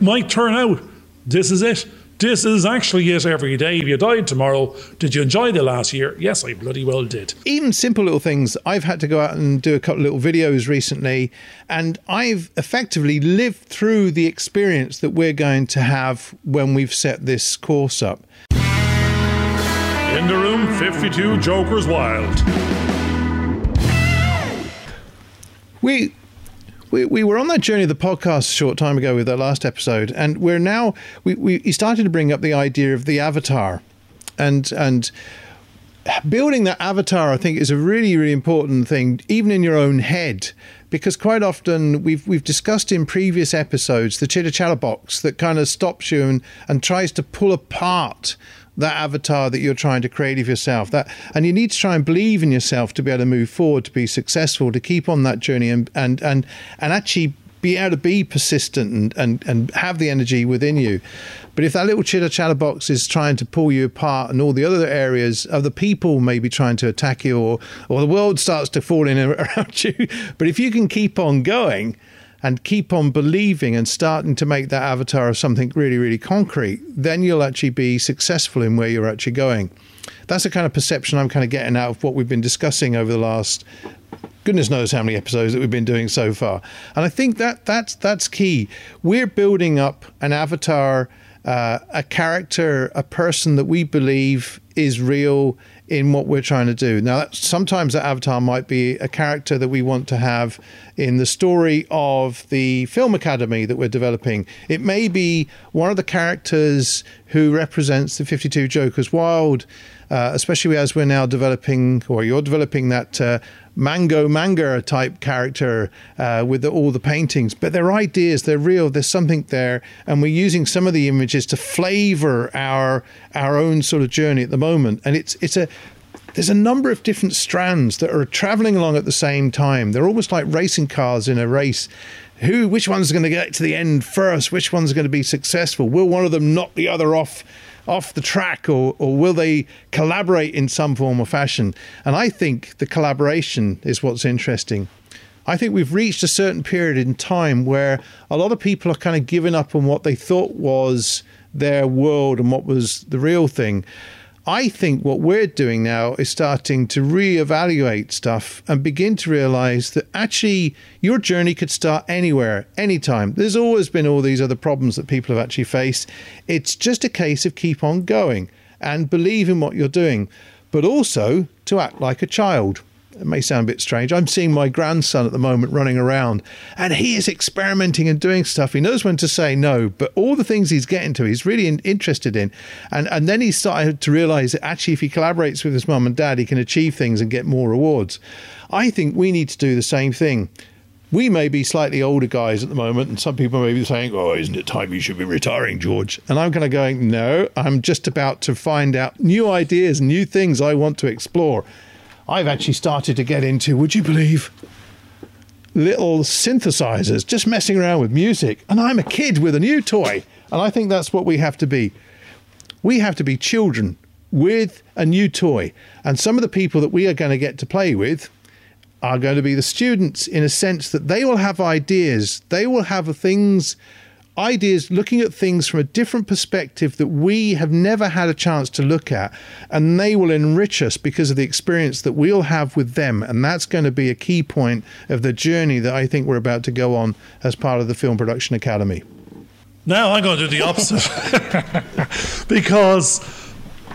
might turn out this is it. This is actually it every day. If you died tomorrow, did you enjoy the last year? Yes, I bloody well did. Even simple little things. I've had to go out and do a couple little videos recently, and I've effectively lived through the experience that we're going to have when we've set this course up. In the room, 52 Jokers Wild. We we, we were on that journey of the podcast a short time ago with our last episode, and we're now we, we started to bring up the idea of the avatar, and and building that avatar, I think, is a really really important thing, even in your own head, because quite often we've we've discussed in previous episodes the chitter chatter box that kind of stops you and, and tries to pull apart that avatar that you're trying to create of yourself that and you need to try and believe in yourself to be able to move forward to be successful to keep on that journey and and and, and actually be able to be persistent and, and, and have the energy within you. But if that little chitter chatter box is trying to pull you apart and all the other areas of the people maybe trying to attack you or, or the world starts to fall in around you, but if you can keep on going, and keep on believing and starting to make that avatar of something really, really concrete, then you'll actually be successful in where you're actually going. That's the kind of perception I'm kind of getting out of what we've been discussing over the last goodness knows how many episodes that we've been doing so far. And I think that that's that's key. We're building up an avatar, uh, a character, a person that we believe is real in what we're trying to do. Now, that, sometimes that avatar might be a character that we want to have in the story of the film academy that we're developing. It may be one of the characters who represents the 52 Jokers Wild, uh, especially as we're now developing, or you're developing that uh, mango manga type character uh, with the, all the paintings. But they're ideas, they're real, there's something there. And we're using some of the images to flavor our our own sort of journey at the moment. And it's it's a there's a number of different strands that are traveling along at the same time. They're almost like racing cars in a race. Who, which one's going to get to the end first? Which one's going to be successful? Will one of them knock the other off? Off the track or, or will they collaborate in some form or fashion? And I think the collaboration is what's interesting. I think we've reached a certain period in time where a lot of people are kind of giving up on what they thought was their world and what was the real thing. I think what we're doing now is starting to reevaluate stuff and begin to realize that actually your journey could start anywhere, anytime. There's always been all these other problems that people have actually faced. It's just a case of keep on going and believe in what you're doing, but also to act like a child. It may sound a bit strange. I'm seeing my grandson at the moment running around and he is experimenting and doing stuff. He knows when to say no, but all the things he's getting to, he's really in, interested in. And, and then he started to realize that actually, if he collaborates with his mum and dad, he can achieve things and get more rewards. I think we need to do the same thing we may be slightly older guys at the moment, and some people may be saying, Oh, isn't it time you should be retiring, George? And I'm kind of going, No, I'm just about to find out new ideas, new things I want to explore. I've actually started to get into, would you believe, little synthesizers, just messing around with music. And I'm a kid with a new toy. And I think that's what we have to be. We have to be children with a new toy. And some of the people that we are going to get to play with are going to be the students in a sense that they will have ideas, they will have things ideas, looking at things from a different perspective that we have never had a chance to look at. And they will enrich us because of the experience that we'll have with them. And that's going to be a key point of the journey that I think we're about to go on as part of the Film Production Academy. Now I'm going to do the opposite because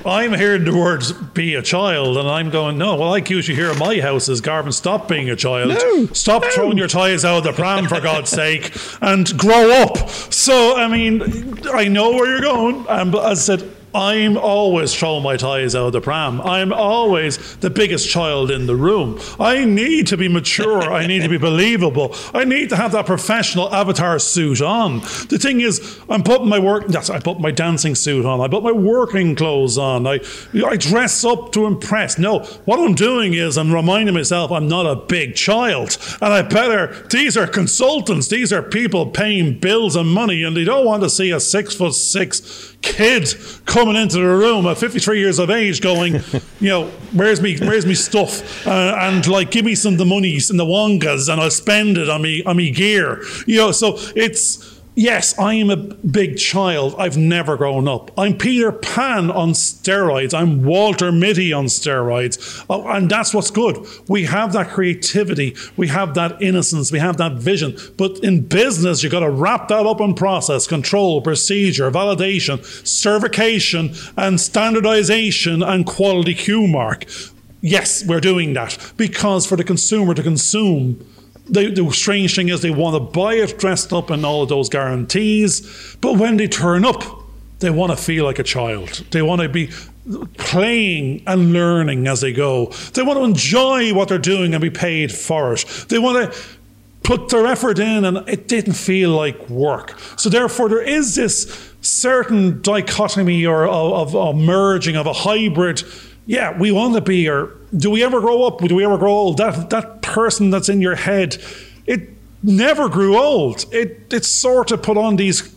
I'm hearing the words "be a child," and I'm going, "No." Well, like you should hear in my house is, "Garvin, stop being a child. No, stop no. throwing your toys out of the pram for God's sake, and grow up." So, I mean, I know where you're going, but as I said, I'm always throwing my toys out of the pram. I'm always the biggest child in the room. I need to be mature. I need to be believable. I need to have that professional avatar suit on. The thing is, I'm putting my work. That's I put my dancing suit on. I put my working clothes on. I I dress up to impress. No, what I'm doing is I'm reminding myself I'm not a big child, and I better. These are consultants. These are people paying bills and money, and they don't want to see a six foot six kid coming into the room at 53 years of age going, you know, where's me, where's me stuff? Uh, and like, give me some of the monies and the wongas and I'll spend it on me, on me gear. You know, so it's, Yes, I'm a big child. I've never grown up. I'm Peter Pan on steroids. I'm Walter Mitty on steroids. Oh, and that's what's good. We have that creativity. We have that innocence. We have that vision. But in business, you've got to wrap that up in process, control, procedure, validation, certification, and standardization and quality Q mark. Yes, we're doing that because for the consumer to consume, the, the strange thing is they want to buy it dressed up in all of those guarantees, but when they turn up, they want to feel like a child. They want to be playing and learning as they go. They want to enjoy what they're doing and be paid for it. They want to put their effort in and it didn't feel like work. So therefore there is this certain dichotomy or of, of a merging of a hybrid yeah, we want to be, or do we ever grow up? Do we ever grow old? That that person that's in your head, it never grew old. It it sort of put on these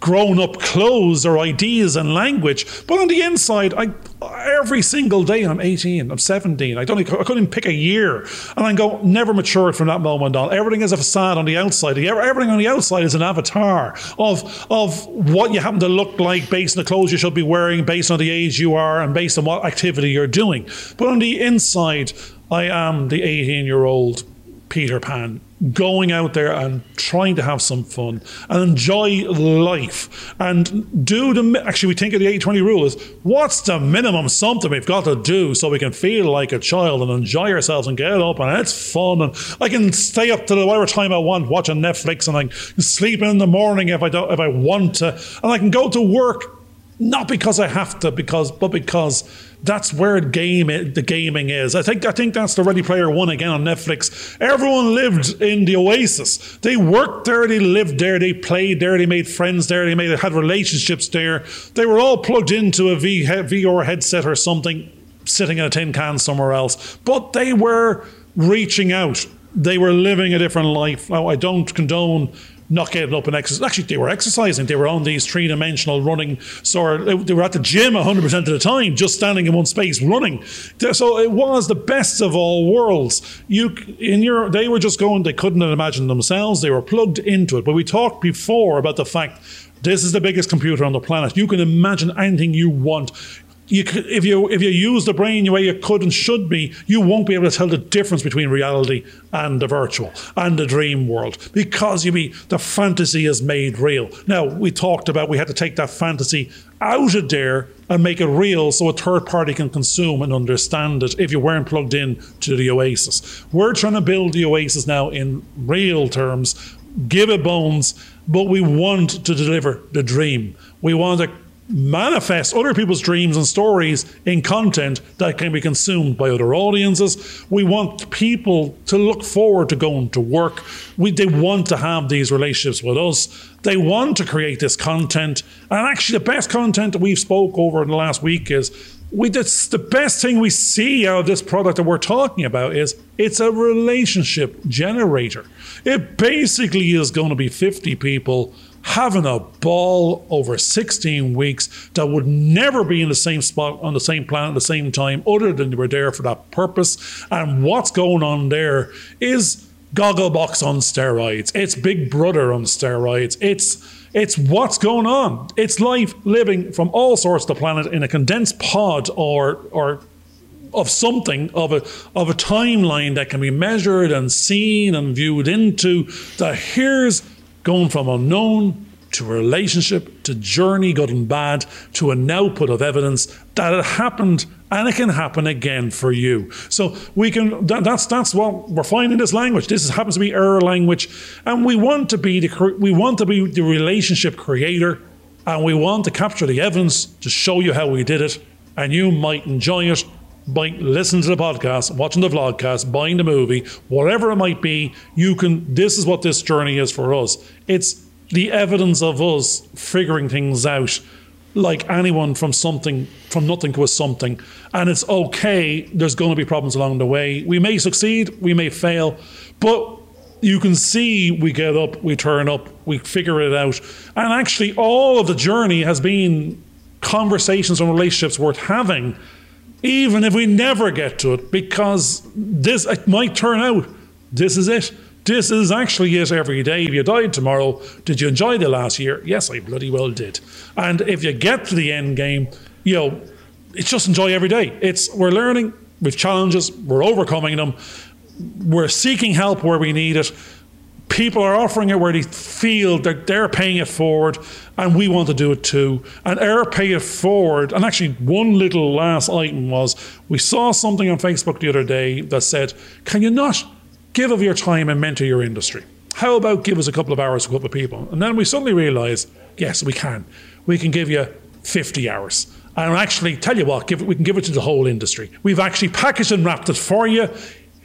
grown up clothes or ideas and language. But on the inside, I every single day I'm 18, I'm 17. I don't I couldn't pick a year. And I go, never matured from that moment on. Everything is a facade on the outside. Everything on the outside is an avatar of of what you happen to look like based on the clothes you should be wearing, based on the age you are, and based on what activity you're doing. But on the inside, I am the 18 year old Peter Pan going out there and trying to have some fun and enjoy life and do the actually we think of the 80-20 rule is what's the minimum something we've got to do so we can feel like a child and enjoy ourselves and get up and it's fun and I can stay up to the whatever time I want watching Netflix and I can sleep in the morning if I don't if I want to and I can go to work not because I have to, because but because that's where game the gaming is. I think I think that's the Ready Player One again on Netflix. Everyone lived in the Oasis. They worked there, they lived there, they played there, they made friends there, they made had relationships there. They were all plugged into a v, VR headset or something, sitting in a tin can somewhere else. But they were reaching out. They were living a different life. Now I don't condone not getting up and exercise. Actually, they were exercising. They were on these three dimensional running. So they were at the gym 100% of the time, just standing in one space running. So it was the best of all worlds. You in your they were just going. They couldn't imagine themselves. They were plugged into it. But we talked before about the fact this is the biggest computer on the planet. You can imagine anything you want you if you if you use the brain the way you could and should be, you won't be able to tell the difference between reality and the virtual and the dream world because you be the fantasy is made real. Now we talked about we had to take that fantasy out of there and make it real so a third party can consume and understand it if you weren't plugged in to the Oasis. We're trying to build the Oasis now in real terms, give it bones, but we want to deliver the dream. We want to manifest other people's dreams and stories in content that can be consumed by other audiences. We want people to look forward to going to work. We, they want to have these relationships with us. They want to create this content. And actually, the best content that we've spoke over in the last week is we that's the best thing we see out of this product that we're talking about is it's a relationship generator. It basically is going to be 50 people having a ball over 16 weeks that would never be in the same spot on the same planet at the same time, other than they were there for that purpose. And what's going on there is Gogglebox on steroids. It's Big Brother on steroids. It's it's what's going on. It's life living from all sorts of the planet in a condensed pod or or of something of a of a timeline that can be measured and seen and viewed into. That here's going from unknown to relationship to journey, good and bad, to an output of evidence that it happened and it can happen again for you. So we can that, that's that's what we're finding this language. This is, happens to be our language, and we want to be the we want to be the relationship creator, and we want to capture the evidence to show you how we did it, and you might enjoy it by listening to the podcast, watching the vlogcast, buying the movie, whatever it might be, you can. This is what this journey is for us. It's the evidence of us figuring things out, like anyone from something, from nothing to a something. And it's okay. There's going to be problems along the way. We may succeed, we may fail, but you can see we get up, we turn up, we figure it out. And actually, all of the journey has been conversations and relationships worth having even if we never get to it, because this it might turn out this is it. This is actually it every day. If you died tomorrow, did you enjoy the last year? Yes, I bloody well did. And if you get to the end game, you know, it's just enjoy every day. It's we're learning, we've challenges, we're overcoming them, we're seeking help where we need it. People are offering it where they feel that they're paying it forward, and we want to do it too. And our pay it forward. And actually, one little last item was we saw something on Facebook the other day that said, "Can you not give of your time and mentor your industry? How about give us a couple of hours to a couple of people?" And then we suddenly realised, yes, we can. We can give you 50 hours. And actually, tell you what, give we can give it to the whole industry. We've actually packaged and wrapped it for you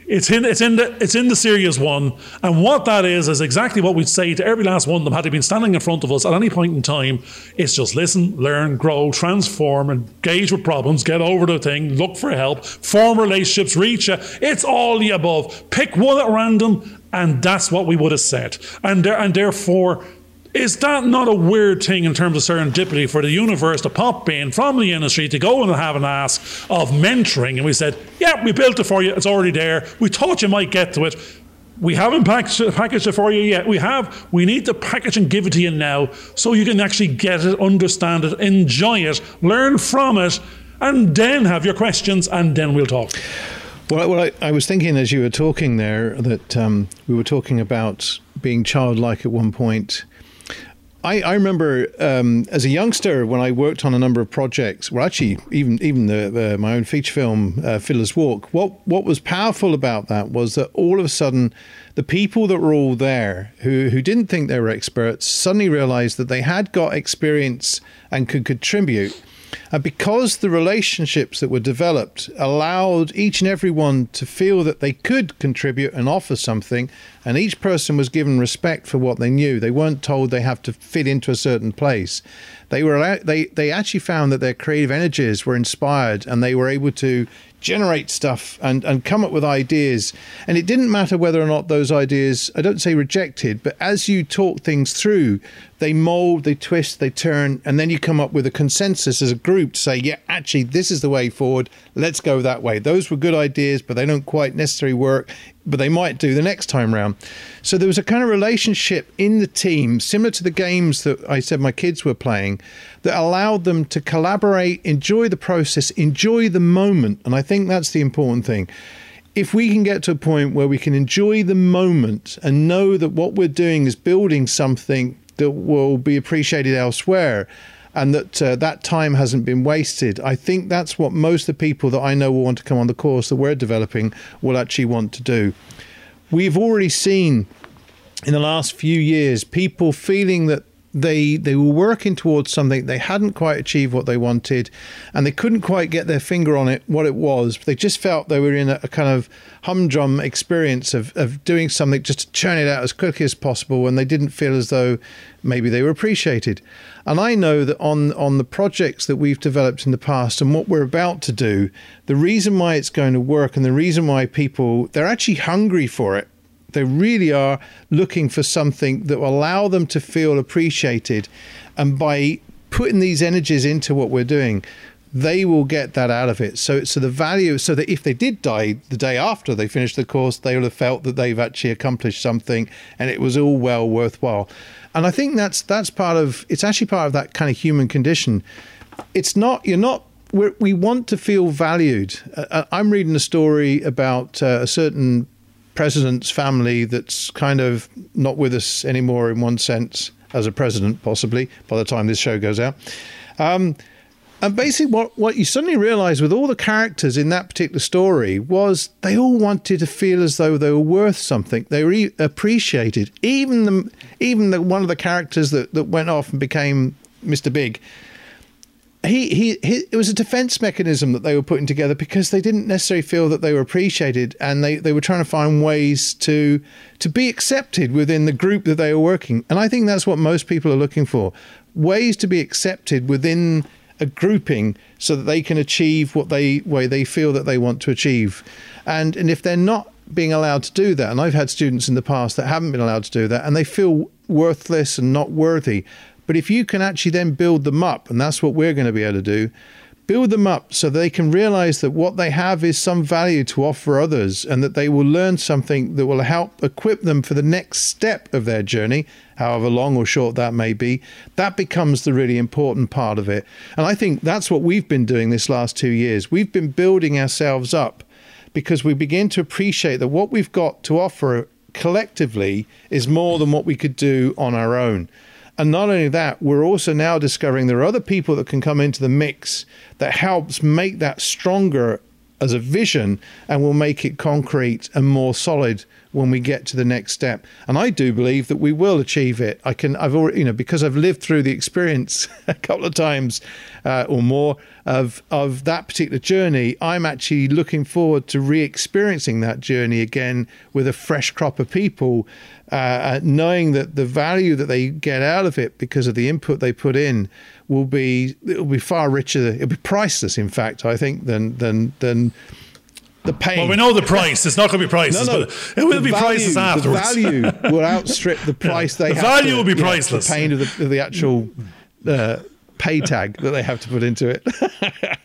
it's in, it's in the it's in the series one, and what that is is exactly what we'd say to every last one of them had they been standing in front of us at any point in time. It's just listen, learn, grow, transform, engage with problems, get over the thing, look for help, form relationships, reach it. It's all the above. Pick one at random, and that's what we would have said. And there, and therefore, is that not a weird thing in terms of serendipity for the universe to pop in from the industry to go and have an ask of mentoring? And we said, yeah, we built it for you. It's already there. We thought you might get to it. We haven't packaged, it for you yet. We have. We need to package and give it to you now so you can actually get it, understand it, enjoy it, learn from it, and then have your questions, and then we'll talk. Well, well I, I, was thinking as you were talking there that um, we were talking about being childlike at one point I, I remember um, as a youngster when I worked on a number of projects. Well, actually, even even the, my own feature film, uh, Fiddler's Walk. What what was powerful about that was that all of a sudden, the people that were all there who who didn't think they were experts suddenly realized that they had got experience and could contribute. And because the relationships that were developed allowed each and every one to feel that they could contribute and offer something, and each person was given respect for what they knew. They weren't told they have to fit into a certain place. They were they they actually found that their creative energies were inspired, and they were able to generate stuff and, and come up with ideas. And it didn't matter whether or not those ideas, I don't say rejected, but as you talk things through, they mold, they twist, they turn, and then you come up with a consensus as a group to say, yeah, actually, this is the way forward. Let's go that way. Those were good ideas, but they don't quite necessarily work, but they might do the next time round. So there was a kind of relationship in the team, similar to the games that I said my kids were playing, that allowed them to collaborate, enjoy the process, enjoy the moment. And I think that's the important thing if we can get to a point where we can enjoy the moment and know that what we're doing is building something that will be appreciated elsewhere and that uh, that time hasn't been wasted. I think that's what most of the people that I know will want to come on the course that we're developing will actually want to do. We've already seen in the last few years people feeling that they they were working towards something. They hadn't quite achieved what they wanted and they couldn't quite get their finger on it what it was. They just felt they were in a, a, kind of humdrum experience of, of doing something just to churn it out as quickly as possible and they didn't feel as though maybe they were appreciated. And I know that on on the projects that we've developed in the past and what we're about to do the reason why it's going to work and the reason why people they're actually hungry for it they really are looking for something that will allow them to feel appreciated. And by putting these energies into what we're doing, they will get that out of it. So, so the value, so that if they did die the day after they finished the course, they will have felt that they've actually accomplished something, and it was all well worthwhile. And I think that's that's part of it's actually part of that kind of human condition. It's not you're not we want to feel valued. Uh, I'm reading a story about uh, a certain president's family that's kind of not with us anymore in one sense as a president, possibly by the time this show goes out. Um, and basically, what, what you suddenly realize with all the characters in that particular story was they all wanted to feel as though they were worth something. They were appreciated. Even the even the one of the characters that, that went off and became Mr. Big he, he, he, it was a defense mechanism that they were putting together because they didn't necessarily feel that they were appreciated and they, they were trying to find ways to to be accepted within the group that they were working. And i think that's what most people are looking for ways to be accepted within a grouping so that they can achieve what they way they feel that they want to achieve. And and if they're not being allowed to do that and i've had students in the past that haven't been allowed to do that and they feel worthless and not worthy but if you can actually then build them up, and that's what we're going to be able to do, build them up so they can realize that what they have is some value to offer others and that they will learn something that will help equip them for the next step of their journey, however long or short that may be. That becomes the really important part of it. And I think that's what we've been doing this last two years. We've been building ourselves up because we begin to appreciate that what we've got to offer collectively is more than what we could do on our own. And not only that, we're also now discovering there are other people that can come into the mix that helps make that stronger as a vision and will make it concrete and more solid when we get to the next step. And I do believe that we will achieve it. I can, I've already, you know, because I've lived through the experience a couple of times uh, or more of of that particular journey. I'm actually looking forward to re-experiencing that journey again with a fresh crop of people, uh, uh knowing that the value that they get out of it because of the input they put in will be it will be far richer. It'll be priceless, in fact. I think than than than the pain. Well, we know the price. It's not going to be priceless, no, no. but it will be value, priceless afterwards. The value will outstrip the price yeah. they. The value to, will be priceless. the pain of the, of the actual uh, pay tag that they have to put into it.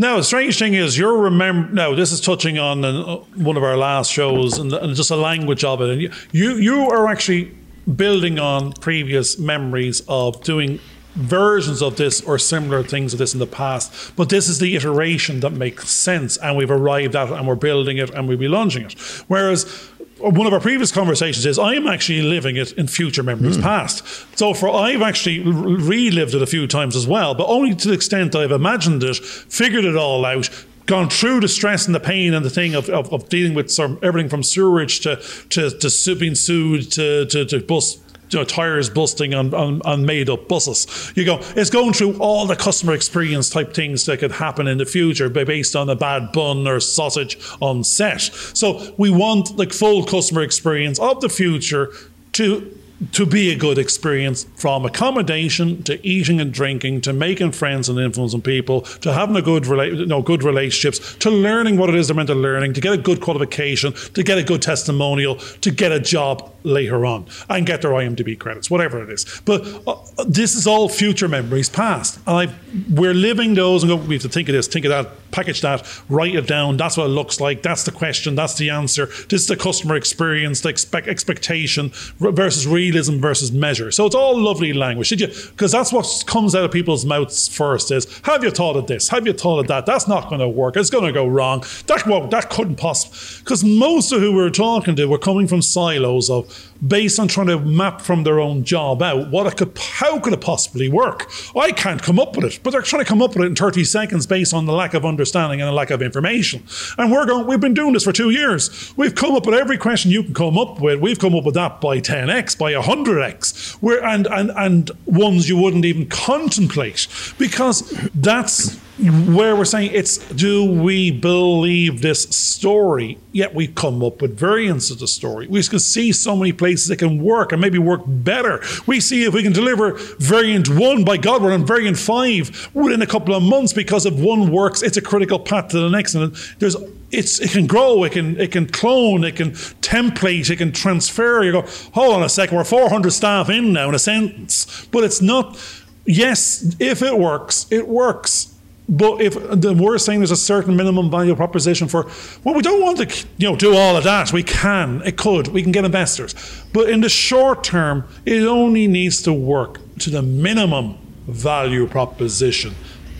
Now, the strange thing is, you're remember. Now, this is touching on uh, one of our last shows and, and just a language of it. And you, you, you are actually building on previous memories of doing versions of this or similar things of this in the past. But this is the iteration that makes sense, and we've arrived at it, and we're building it, and we'll be launching it. Whereas one of our previous conversations is I am actually living it in future memories mm. past. So for I've actually relived it a few times as well, but only to the extent I've imagined it, figured it all out, gone through the stress and the pain and the thing of, of, of dealing with some, everything from sewerage to to, to being sued to, to, to bus you know, tires busting on, on, on, made up buses. You go, it's going through all the customer experience type things that could happen in the future based on a bad bun or sausage on set. So we want like full customer experience of the future to to be a good experience from accommodation to eating and drinking to making friends and influencing people to having a good rela- you know, good relationships to learning what it is they're meant to learning to get a good qualification to get a good testimonial to get a job later on and get their IMDb credits whatever it is. But uh, this is all future memories past. And i we're living those and go, we have to think of this think of that package that write it down. That's what it looks like. That's the question. That's the answer. This is the customer experience the expect- expectation versus real realism versus measure. So it's all lovely language. You? Because that's what comes out of people's mouths first is, have you thought of this? Have you thought of that? That's not going to work. It's going to go wrong. That, well, that couldn't possibly. Because most of who we were talking to were coming from silos of based on trying to map from their own job out what it could, how could it possibly work? I can't come up with it, but they're trying to come up with it in 30 seconds based on the lack of understanding and the lack of information. And we're going, we've been doing this for two years. We've come up with every question you can come up with. We've come up with that by 10x, by 100x, where, and, and, and ones you wouldn't even contemplate because that's where we're saying it's do we believe this story? Yet we come up with variants of the story. We can see so many places that can work and maybe work better. We see if we can deliver variant one, by God, we're on variant five within a couple of months because if one works, it's a critical path to the next. And there's it's it can grow, it can it can clone, it can template, it can transfer. You go, hold on a second, we're 400 staff in now in a sentence, but it's not. Yes, if it works, it works but if the, we're saying there's a certain minimum value proposition for, well, we don't want to, you know, do all of that. We can, it could, we can get investors, but in the short term, it only needs to work to the minimum value proposition.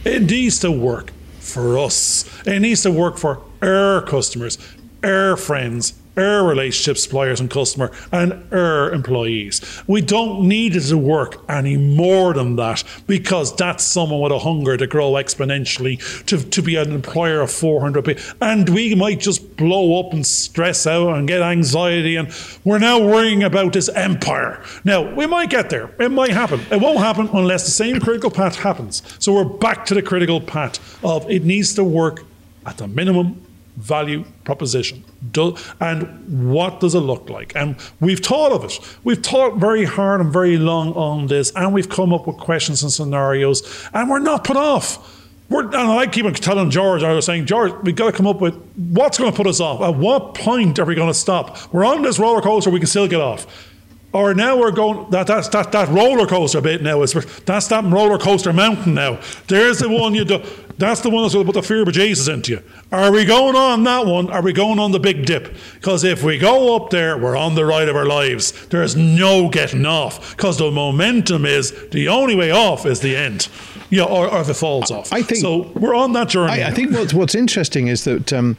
It needs to work for us. It needs to work for our customers, our friends, our relationship suppliers and customer and our employees. We don't need it to work any more than that because that's someone with a hunger to grow exponentially, to, to be an employer of 400 people. And we might just blow up and stress out and get anxiety. And we're now worrying about this empire. Now, we might get there. It might happen. It won't happen unless the same critical path happens. So we're back to the critical path of it needs to work at the minimum value proposition. Do, and what does it look like? And we've thought of it. We've thought very hard and very long on this, and we've come up with questions and scenarios, and we're not put off. We're, and I keep telling George, I was saying, George, we've got to come up with what's going to put us off. At what point are we going to stop? We're on this roller coaster, we can still get off. Or now we're going that that's that that roller coaster bit now is that's that roller coaster mountain now. There's the one you do That's the one that's going to put the fear of Jesus into you. Are we going on that one? Are we going on the big dip? Because if we go up there, we're on the ride of our lives. There's no getting off because the momentum is the only way off is the end. Yeah, or, or if it falls off. I think so. We're on that journey. I, I think what's what's interesting is that um,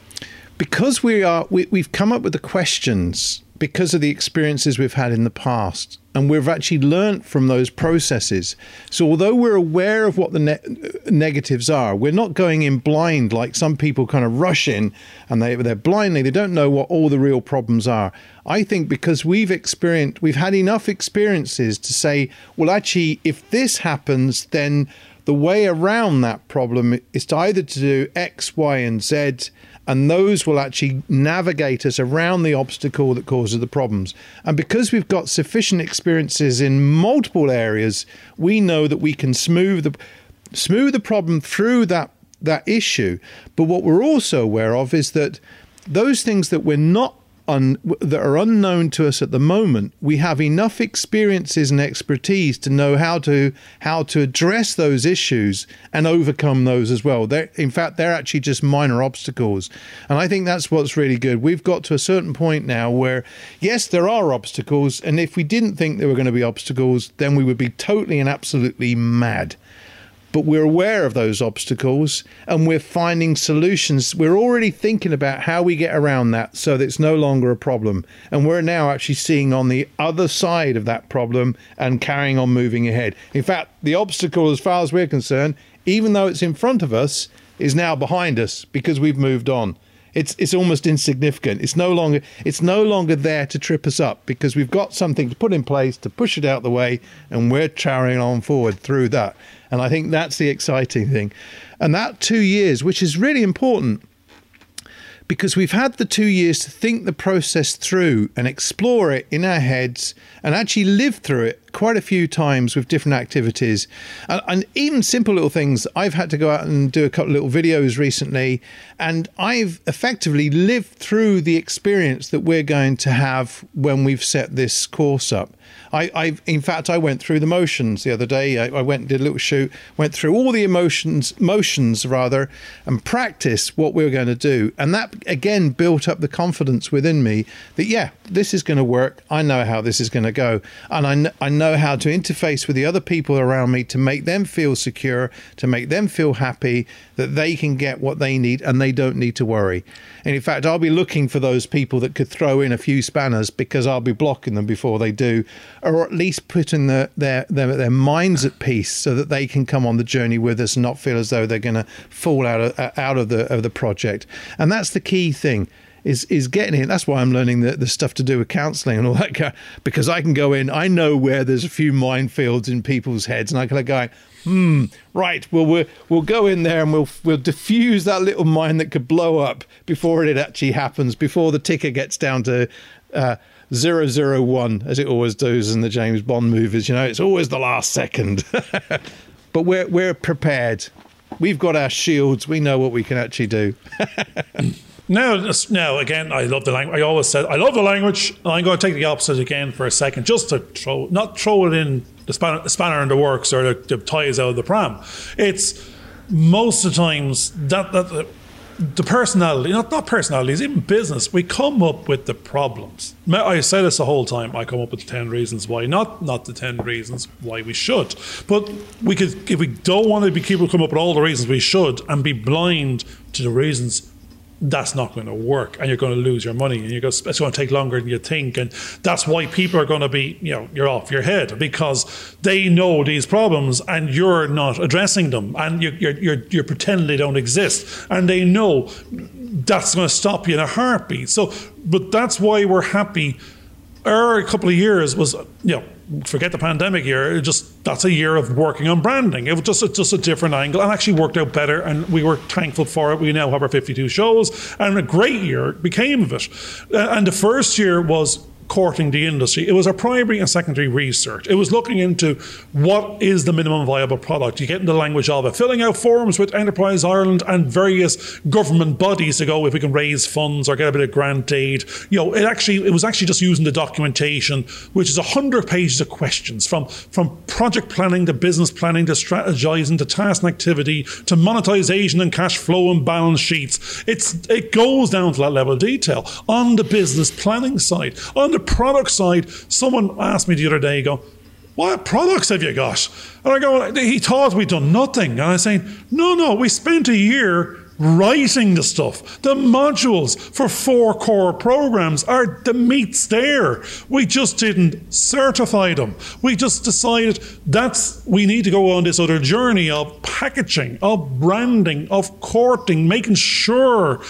because we are we, we've come up with the questions because of the experiences we've had in the past. And we've actually learnt from those processes. So although we're aware of what the ne- negatives are we're not going in blind like some people kind of rush in and they, they're blindly they don't know what all the real problems are. I think because we've experienced we've had enough experiences to say well actually if this happens then the way around that problem is to either to do x y and z and those will actually navigate us around the obstacle that causes the problems. And because we've got sufficient experiences in multiple areas, we know that we can smooth the smooth the problem through that that issue. But what we're also aware of is that those things that we're not un, that are unknown to us at the moment, we have enough experiences and expertise to know how to how to address those issues and overcome those as well. They're, in fact, they're actually just minor obstacles, and I think that's what's really good. We've got to a certain point now where, yes, there are obstacles, and if we didn't think there were going to be obstacles, then we would be totally and absolutely mad but we're aware of those obstacles and we're finding solutions. We're already thinking about how we get around that so that it's no longer a problem. And we're now actually seeing on the other side of that problem and carrying on moving ahead. In fact, the obstacle, as far as we're concerned, even though it's in front of us, is now behind us because we've moved on. It's it's almost insignificant. It's no longer it's no longer there to trip us up because we've got something to put in place to push it out the way, and we're carrying on forward through that. And I think that's the exciting thing. And that two years, which is really important because we've had the two years to think the process through and explore it in our heads and actually live through it quite a few times with different activities and, and, even simple little things. I've had to go out and do a couple of little videos recently, and I've effectively lived through the experience that we're going to have when we've set this course up. I, I in fact, I went through the motions the other day. I, I went and did a little shoot, went through all the emotions, motions rather, and practiced what we were going to do, and that again built up the confidence within me that yeah, this is going to work. I know how this is going to go, and I, I know how to interface with the other people around me to make them feel secure, to make them feel happy that they can get what they need and they don't need to worry. And in fact, I'll be looking for those people that could throw in a few spanners because I'll be blocking them before they do, or at least putting the, their, their their minds at peace so that they can come on the journey with us and not feel as though they're going to fall out of out of the of the project. And that's the key thing is is getting it. That's why I'm learning the, the stuff to do with counselling and all that kind. Because I can go in, I know where there's a few minefields in people's heads, and I can go, hmm, right. Well, we'll we'll go in there and we'll we'll diffuse that little mine that could blow up before it actually happens, before the ticker gets down to. Uh, 001 as it always does in the James Bond movies you know it's always the last second but we're we're prepared we've got our shields we know what we can actually do Now, now again, I love the language. I always said I love the language. I'm going to take the opposite again for a second, just to throw, not throw it in the spanner, spanner in the works or the, the ties out of the pram. It's most of the times that that. The, the personality, not not personalities, even business, we come up with the problems. I say this the whole time. I come up with the ten reasons why, not not the ten reasons why we should. But we could, if we don't want to be people come up with all the reasons we should and be blind to the reasons that's not going to work and you're going to lose your money and you're going to, it's going to take longer than you think and that's why people are going to be you know you're off your head because they know these problems and you're not addressing them and you're, you're, you're, you're pretending they don't exist and they know that's going to stop you in a heartbeat. So but that's why we're happy. Our couple of years was you know forget the pandemic year. just that's a year of working on branding. It was just a, just a different angle, and actually worked out better. And we were thankful for it. We now have our 52 shows, and a great year became of it. Uh, and the first year was courting the industry. It was a primary and secondary research. It was looking into what is the minimum viable product. You get in the language of it, filling out forms with Enterprise Ireland and various government bodies to go if we can raise funds or get a bit of grant aid. You know, it actually it was actually just using the documentation, which is hundred pages of questions from from project planning to business planning to strategizing to task and activity to monetization and cash flow and balance sheets. It's it goes down to that level of detail on the business planning side. On the product side, someone asked me the other day, go, what products have you got? And I go, he thought we'd done nothing. And I'm saying, no, no, we spent a year writing the stuff. The modules for four core programs are the meat's there. We just didn't certify them. We just decided that's we need to go on this other journey of packaging, of branding, of courting, making sure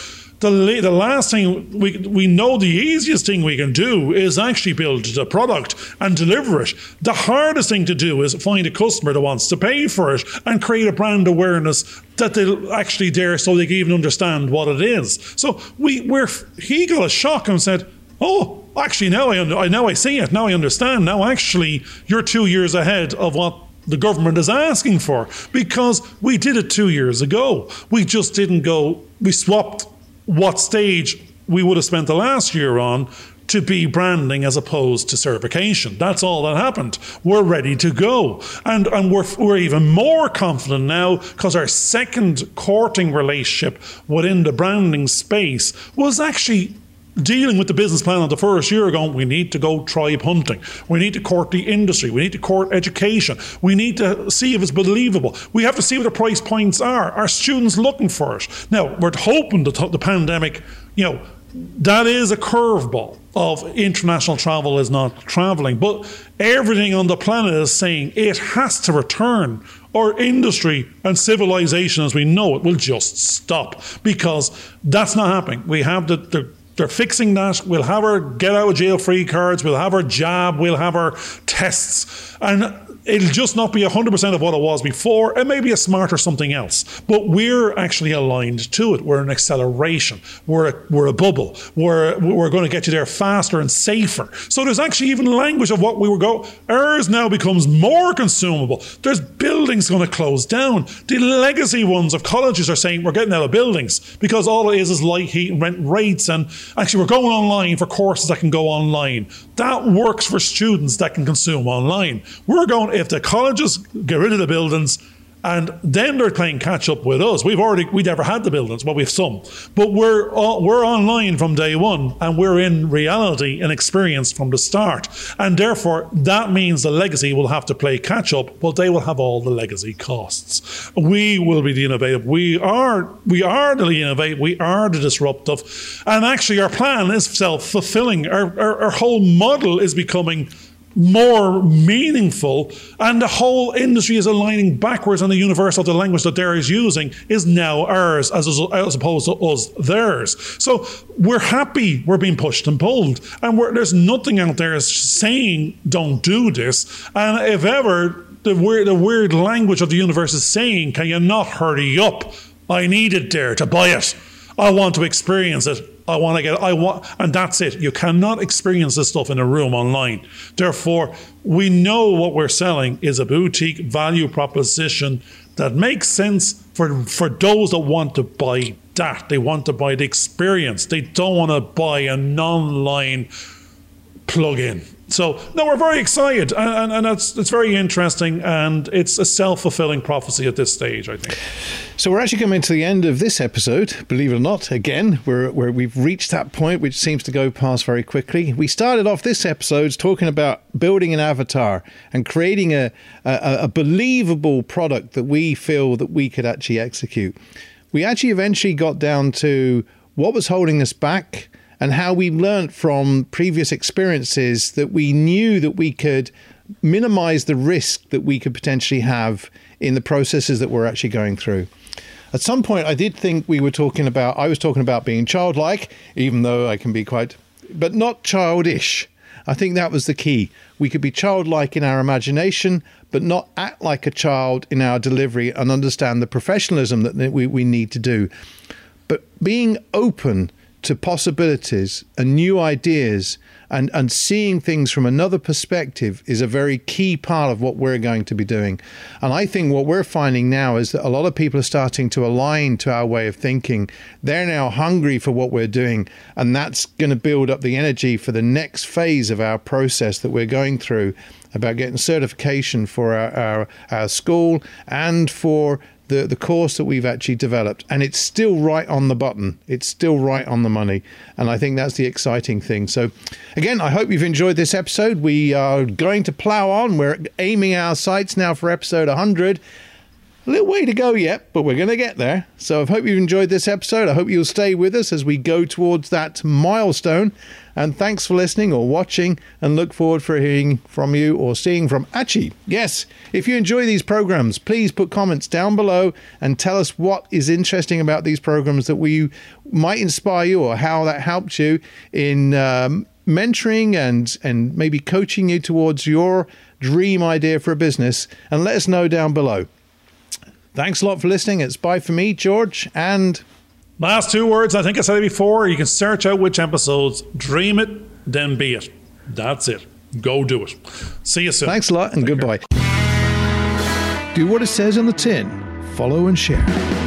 the, the last thing we, we know the easiest thing we can do is actually build the product and deliver it. The hardest thing to do is find a customer that wants to pay for it and create a brand awareness that they'll actually dare so they can even understand what it is. So we we're he got a shock and said, "Oh, actually now I now I see it. Now I understand. Now actually you're 2 years ahead of what the government is asking for because we did it 2 years ago. We just didn't go we swapped what stage we would have spent the last year on to be branding as opposed to certification. That's all that happened. We're ready to go. And, and we're, we're even more confident now because our second courting relationship within the branding space was actually dealing with the business plan of the first year going, we need to go tribe hunting. We need to court the industry. We need to court education. We need to see if it's believable. We have to see what the price points are. Are students looking for it? Now, we're hoping that the pandemic, you know, that is a curveball of international travel is not traveling. But everything on the planet is saying it has to return. Our industry and civilization as we know it will just stop because that's not happening. We have the, the they're fixing that. We'll have our get out of jail free cards. We'll have our jab. We'll have our tests. And it'll just not be 100% of what it was before. It may be a smart or something else. But we're actually aligned to it. We're an acceleration. We're a, we're a bubble. We're, we're going to get you there faster and safer. So there's actually even language of what we were going. Ours now becomes more consumable. There's buildings going to close down. The legacy ones of colleges are saying we're getting out of buildings because all it is is light, heat, and rent rates. And actually, we're going online for courses that can go online. That works for students that can consume online. We're going if the colleges get rid of the buildings and then they're playing catch up with us. We've already we never had the buildings, well we've some, but we're uh, we're online from day one, and we're in reality and experience from the start, and therefore that means the legacy will have to play catch up, but they will have all the legacy costs. We will be the innovative. We are we are the innovative. We are the disruptive, and actually our plan is self fulfilling. Our, our our whole model is becoming more meaningful and the whole industry is aligning backwards on the universal the language that they're using is now ours as, as opposed to us theirs. So we're happy we're being pushed and pulled and there's nothing out there saying don't do this. And if ever the weird, the weird language of the universe is saying can you not hurry up? I need it there to buy it. I want to experience it I want to get, I want, and that's it. You cannot experience this stuff in a room online. Therefore, we know what we're selling is a boutique value proposition that makes sense for, for those that want to buy that. They want to buy the experience. They don't want to buy an online plug in. So no, we're very excited, and, and, and it's it's very interesting, and it's a self fulfilling prophecy at this stage. I think. So we're actually coming to the end of this episode. Believe it or not, again, we're, where we've reached that point, which seems to go past very quickly. We started off this episode talking about building an avatar and creating a, a, a believable product that we feel that we could actually execute. We actually eventually got down to what was holding us back and how we learned from previous experiences that we knew that we could minimize the risk that we could potentially have in the processes that we're actually going through. At some point, I did think we were talking about, I was talking about being childlike, even though I can be quite, but not childish. I think that was the key. We could be childlike in our imagination, but not act like a child in our delivery and understand the professionalism that we, we need to do. But being open to possibilities and new ideas and, and seeing things from another perspective is a very key part of what we're going to be doing. And I think what we're finding now is that a lot of people are starting to align to our way of thinking. They're now hungry for what we're doing, and that's going to build up the energy for the next phase of our process that we're going through about getting certification for our, our, our school and for the, the course that we've actually developed. And it's still right on the button, it's still right on the money. And I think that's the exciting thing. So, again, I hope you've enjoyed this episode. We are going to plow on. We're aiming our sights now for episode 100. A little way to go yet, but we're going to get there. So I hope you've enjoyed this episode. I hope you'll stay with us as we go towards that milestone. And thanks for listening or watching, and look forward for hearing from you or seeing from Achi. Yes, if you enjoy these programs, please put comments down below and tell us what is interesting about these programs that we might inspire you or how that helped you in um, mentoring and and maybe coaching you towards your dream idea for a business. And let us know down below. Thanks a lot for listening. It's bye for me, George, and Last two words, I think I said it before. You can search out which episodes. Dream it, then be it. That's it. Go do it. See you soon. thanks a lot and Take goodbye. Do what it says on the tin. Follow and share.